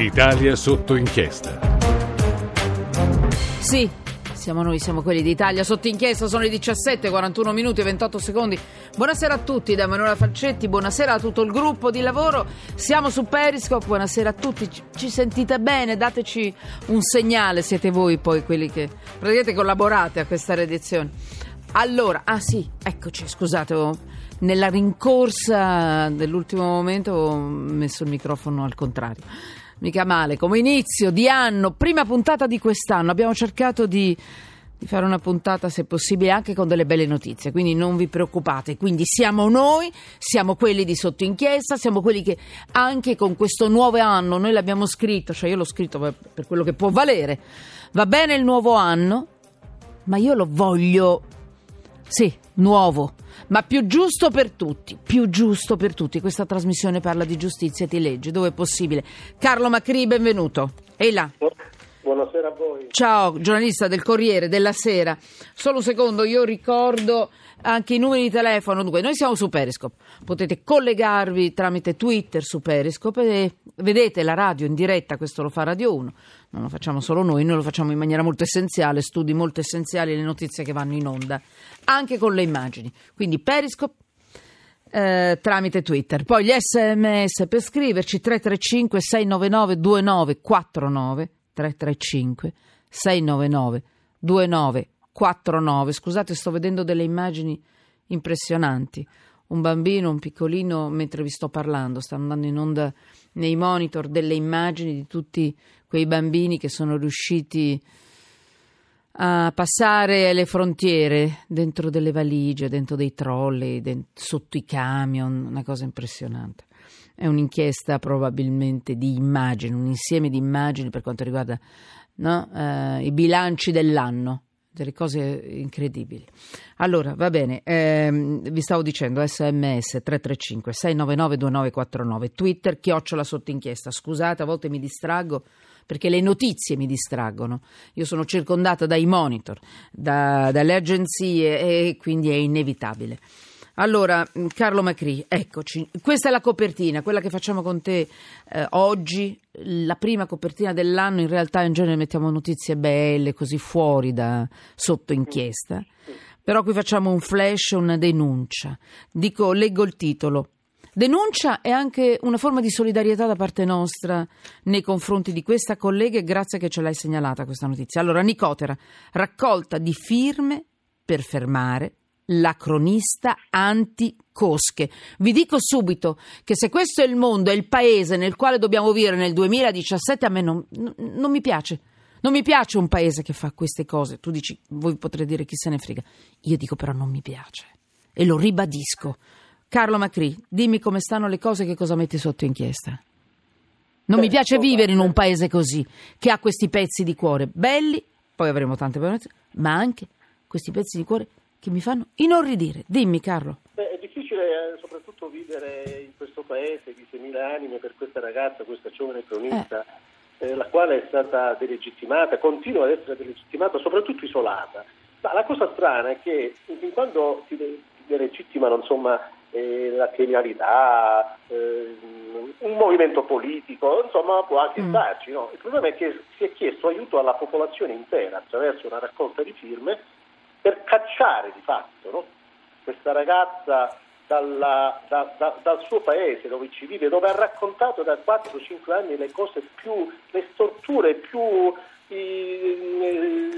Italia sotto inchiesta. Sì, siamo noi, siamo quelli d'Italia sotto inchiesta, sono le 17, 41 minuti e 28 secondi. Buonasera a tutti da Emanuela Falcetti, buonasera a tutto il gruppo di lavoro. Siamo su Periscope, buonasera a tutti. Ci, sentite bene? Dateci un segnale, siete voi poi quelli che praticamente collaborate a questa redazione. Allora, ah sì, eccoci, scusate, nella rincorsa dell'ultimo momento ho messo il microfono al contrario. Mica male, come inizio di anno, prima puntata di quest'anno, abbiamo cercato di, di fare una puntata, se possibile, anche con delle belle notizie, quindi non vi preoccupate. Quindi siamo noi, siamo quelli di sotto inchiesta, siamo quelli che anche con questo nuovo anno, noi l'abbiamo scritto, cioè io l'ho scritto per, quello che può valere, va bene il nuovo anno, ma io lo voglio sì, nuovo, ma più giusto per tutti, più giusto per tutti. Questa trasmissione parla di giustizia e di legge, dove è possibile. Carlo Macri, benvenuto. Ehi là. Buonasera a voi. Ciao, giornalista del Corriere della Sera. Solo un secondo, io ricordo anche i numeri di telefono. Dunque, noi siamo su Periscope. Potete collegarvi tramite Twitter su Periscope e vedete la radio in diretta, questo lo fa Radio 1. Non lo facciamo solo noi, noi lo facciamo in maniera molto essenziale, studi molto essenziali le notizie che vanno in onda, anche con le immagini. Quindi Periscope eh, tramite Twitter. Poi gli sms per scriverci 335 699 2949 335 699 2949. Scusate, sto vedendo delle immagini impressionanti. Un bambino, un piccolino, mentre vi sto parlando, stanno andando in onda nei monitor delle immagini di tutti quei bambini che sono riusciti a passare le frontiere dentro delle valigie, dentro dei trolley, dent- sotto i camion, una cosa impressionante. È un'inchiesta probabilmente di immagini, un insieme di immagini per quanto riguarda no, eh, i bilanci dell'anno, delle cose incredibili. Allora, va bene, ehm, vi stavo dicendo sms 335 699 2949, Twitter chiocciola sotto inchiesta. Scusate, a volte mi distraggo perché le notizie mi distraggono. Io sono circondata dai monitor, da- dalle agenzie e quindi è inevitabile. Allora, mh, Carlo Macri, eccoci. Questa è la copertina, quella che facciamo con te eh, oggi, la prima copertina dell'anno. In realtà in genere mettiamo notizie belle, così fuori da sotto inchiesta. Però qui facciamo un flash, una denuncia. Dico, leggo il titolo. Denuncia è anche una forma di solidarietà da parte nostra nei confronti di questa collega e grazie che ce l'hai segnalata questa notizia. Allora, Nicotera, raccolta di firme per fermare la cronista anti-cosche. Vi dico subito che se questo è il mondo, è il paese nel quale dobbiamo vivere nel 2017, a me non, non- mi piace. Non mi piace un paese che fa queste cose. Tu dici, voi potrete dire chi se ne frega. Io dico però non mi piace. E lo ribadisco. Carlo Macri, dimmi come stanno le cose e che cosa metti sotto inchiesta. Non mi piace vivere in un eh. paese così, che ha questi pezzi di cuore belli, poi avremo tante notizie, ma anche questi pezzi di cuore che mi fanno inorridire. Dimmi, Carlo. Beh, è difficile eh, soprattutto vivere in questo paese di 6.000 anime per questa ragazza, questa giovane cronista, eh, la quale è stata delegittimata, continua ad essere delegittimata, soprattutto isolata. Ma la cosa strana è che fin quando si delegittimano insomma, eh, la criminalità, eh, un movimento politico, insomma può anche Mm. starci. no? Il problema è che si è chiesto aiuto alla popolazione intera attraverso una raccolta di firme per cacciare di fatto no? questa ragazza dalla- da- da- dal suo paese dove ci vive, dove ha raccontato da 4-5 anni le cose più, le storture più eh,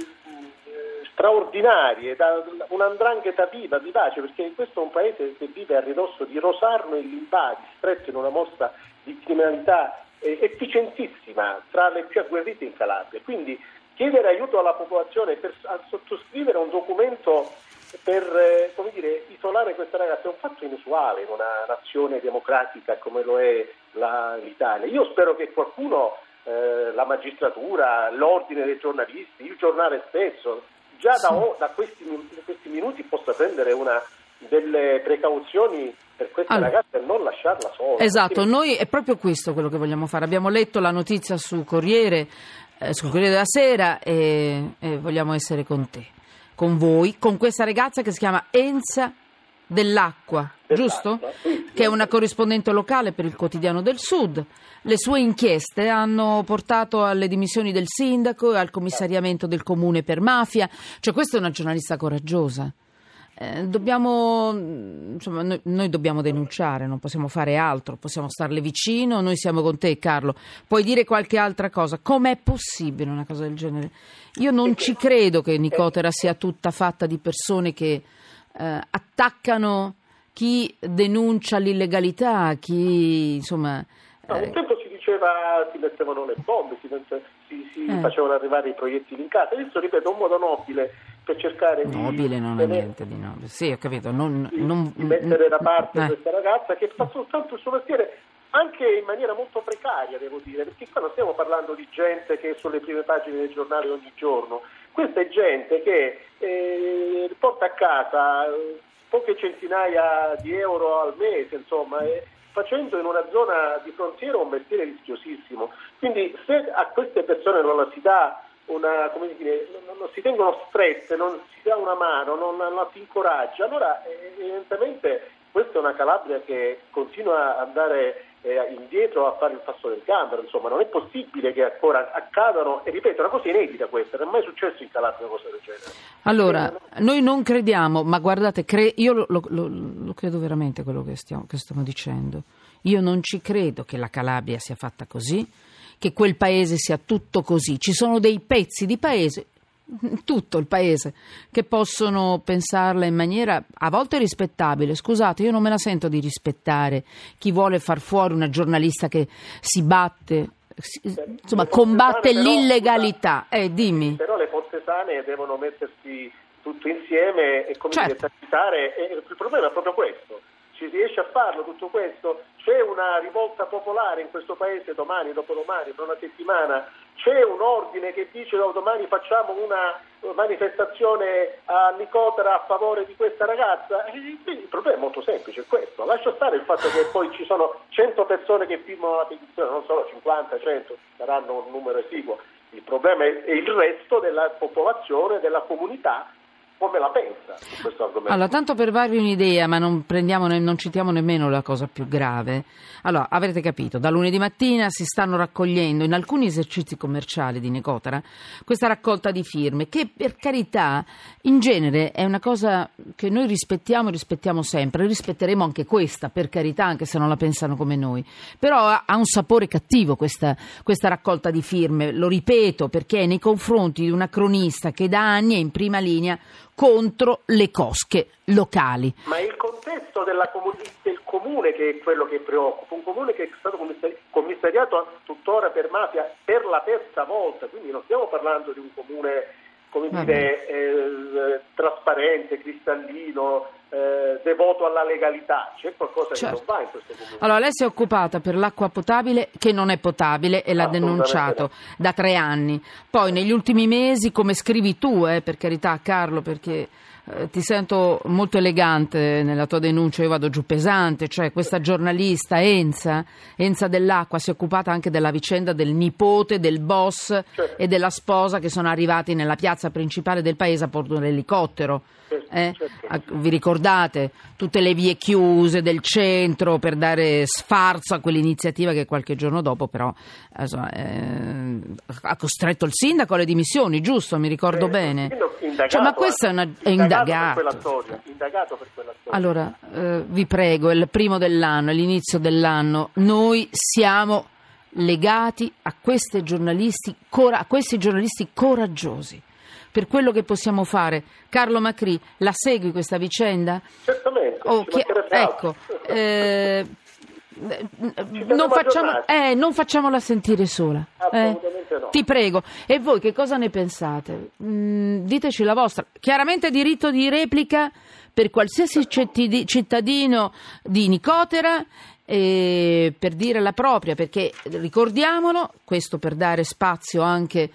straordinarie, da un'andrangheta viva, vivace, perché questo è un paese che vive a ridosso di Rosarno e Limbadi, stretto in una mostra di criminalità eh, efficientissima, tra le più agguerrite in Calabria. Quindi chiedere aiuto alla popolazione per sottoscrivere un documento per eh, dire, isolare questa ragazza è un fatto inusuale in una nazione democratica come lo è la- l'Italia. Io spero che qualcuno, eh, la magistratura, l'ordine dei giornalisti, il giornale stesso, già da, o- da questi, da questi minuti possa prendere una, delle precauzioni per questa Allora. ragazza e non lasciarla sola. Esatto, noi è proprio questo quello che vogliamo fare. Abbiamo letto la notizia su Corriere, eh, sul Corriere della Sera e, e vogliamo essere con te, con voi, con questa ragazza che si chiama Enza dell'Acqua, giusto? Che è una corrispondente locale per il quotidiano del Sud. Le sue inchieste hanno portato alle dimissioni del sindaco e al commissariamento del comune per mafia. Cioè, questa è una giornalista coraggiosa. Eh, dobbiamo, insomma, noi, noi, dobbiamo denunciare, non possiamo fare altro, possiamo starle vicino, noi siamo con te Carlo, puoi dire qualche altra cosa, com'è possibile una cosa del genere? Io non ci credo che Nicotera sia tutta fatta di persone che eh, attaccano chi denuncia l'illegalità, chi insomma... No, un tempo si diceva si mettevano le bombe, si, si, si eh. facevano arrivare i proiettili in casa, adesso ripeto un modo nobile per cercare nobile di... non è niente di nobile, sì ho capito, non, di, non, di mettere da parte eh. questa ragazza che fa soltanto il suo mestiere anche in maniera molto precaria, devo dire, perché qua non stiamo parlando di gente che è sulle prime pagine dei giornali ogni giorno, questa è gente che eh, porta a casa eh, poche centinaia di euro al mese, insomma, eh, facendo in una zona di frontiera un mestiere rischiosissimo. Quindi se a queste persone non la si dà una, come dire, non, non, si tengono strette, non si dà una mano, non, non si incoraggia, allora eh, evidentemente questa è una Calabria che continua ad andare eh, indietro a fare il passo del gambero, insomma non è possibile che ancora accadano, e ripeto, una cosa inedita questa, non è mai successo in Calabria una cosa del genere. Allora, noi non crediamo, ma guardate, cre- io lo, lo, lo, lo, credo veramente quello che stiamo, che stiamo dicendo, io non ci credo che la Calabria sia fatta così, che quel paese sia tutto così, ci sono dei pezzi di paese tutto il paese, che possono pensarla in maniera a volte rispettabile. Scusate, io non me la sento di rispettare chi vuole far fuori una giornalista che si batte, si, insomma, combatte l'illegalità. Però, eh, dimmi. Però le forze sane devono mettersi tutto insieme e come certo. dire, e il problema è proprio questo. Si riesce a farlo tutto questo? C'è una rivolta popolare in questo paese domani, dopodomani, tra una settimana c'è un ordine che dice da domani facciamo una manifestazione a Nicotera a favore di questa ragazza, il problema è molto semplice, è questo. Lascia stare il fatto che poi ci sono 100 persone che firmano la petizione, non solo 50, 100, saranno un numero esiguo. Il problema è il resto della popolazione, della comunità come la pensa su questo argomento. Allora, tanto per darvi un'idea, ma non, non citiamo nemmeno la cosa più grave. Allora, avrete capito, da lunedì mattina si stanno raccogliendo in alcuni esercizi commerciali di Nicotera questa raccolta di firme, che per carità in genere è una cosa che noi rispettiamo e rispettiamo sempre, rispetteremo anche questa, per carità, anche se non la pensano come noi. Però ha, ha un sapore cattivo questa, questa raccolta di firme, lo ripeto, perché è nei confronti di una cronista che da anni è in prima linea contro le cosche locali. Ma il contesto comun- del comune che è quello che preoccupa, un comune che è stato commissariato tuttora per mafia per la terza volta, quindi non stiamo parlando di un comune come dire, eh, trasparente, cristallino, eh, devoto alla legalità. C'è qualcosa certo. che non va in questo comune. Allora, lei si è occupata per l'acqua potabile che non è potabile e l'ha denunciato da tre anni. Poi negli ultimi mesi, come scrivi tu, eh, per carità Carlo, perché eh, ti sento molto elegante nella tua denuncia, io vado giù pesante, cioè questa giornalista Enza, Enza dell'Acqua, si è occupata anche della vicenda del nipote, del boss certo. e della sposa che sono arrivati nella piazza principale del paese a bordo dell'elicottero. Eh? Certo. Vi ricordate tutte le vie chiuse del centro per dare sfarzo a quell'iniziativa che qualche giorno dopo però insomma, eh, ha costretto il sindaco alle dimissioni, giusto? Mi ricordo eh, bene. Cioè, ma questo è, una, è indagato. Per indagato per quella storia. Allora, eh, vi prego, è il primo dell'anno, è l'inizio dell'anno, noi siamo legati a, giornalisti, a questi giornalisti coraggiosi per quello che possiamo fare. Carlo Macri, la segui questa vicenda? Certamente. Oh, chi... Ecco, eh, non, facciamo, eh, non, facciamola sentire sola. Eh? No. Ti prego. E voi che cosa ne pensate? Mm, diteci la vostra. Chiaramente diritto di replica per qualsiasi cittadino di Nicotera eh, per dire la propria, perché ricordiamolo, questo per dare spazio anche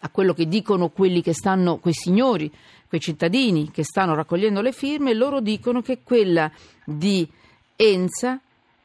a quello che dicono quelli che stanno, quei signori, quei cittadini che stanno raccogliendo le firme, loro dicono che quella di Enza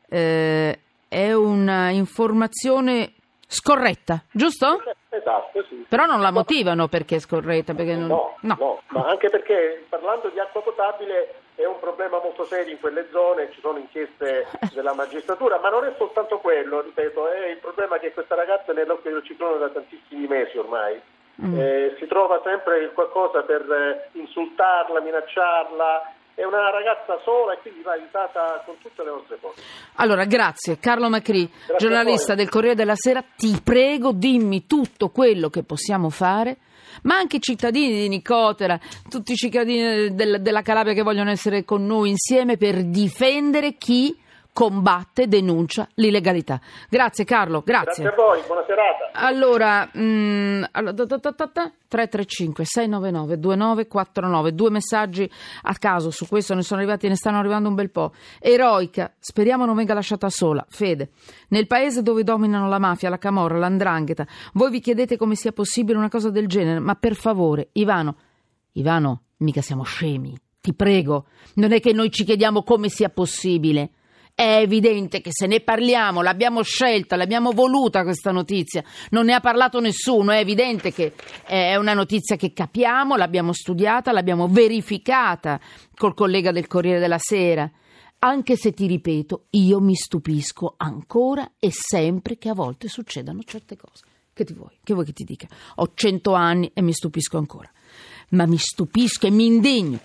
eh, è una informazione scorretta, giusto? Esatto, sì. Però non la motivano perché è scorretta, perché non... No, no, ma anche perché parlando di acqua potabile è un problema molto serio in quelle zone, ci sono inchieste della magistratura, ma non è soltanto quello, ripeto, è il problema che questa ragazza è nell'occhio del ciclone da tantissimi mesi ormai. Mm. Eh, si trova sempre qualcosa per insultarla, minacciarla. È una ragazza sola e quindi va aiutata con tutte le nostre forze. Allora, grazie. Carlo Macri, Grazie giornalista del Corriere della Sera, ti prego, dimmi tutto quello che possiamo fare, ma anche i cittadini di Nicotera, tutti i cittadini del- della Calabria che vogliono essere con noi insieme per difendere chi combatte, denuncia l'illegalità. Grazie Carlo, Grazie grazie. a voi, buona serata. Allora, ta, 335 699 2949 due messaggi a caso su questo ne sono arrivati ne stanno arrivando un bel po' eroica speriamo non venga lasciata sola Fede nel paese dove dominano la mafia la camorra l'andrangheta voi vi chiedete come sia possibile una cosa del genere ma per favore Ivano Ivano mica siamo scemi ti prego non è che noi ci chiediamo come sia possibile è evidente che se ne parliamo, l'abbiamo scelta, l'abbiamo voluta questa notizia, non ne ha parlato nessuno, è evidente che è una notizia che capiamo, l'abbiamo studiata, l'abbiamo verificata col collega del Corriere della Sera. Anche se ti ripeto, io mi stupisco ancora e sempre che a volte succedano certe cose. Che ti vuoi? Che vuoi che ti dica? Ho cento anni e mi stupisco ancora. Ma mi stupisco e mi indigno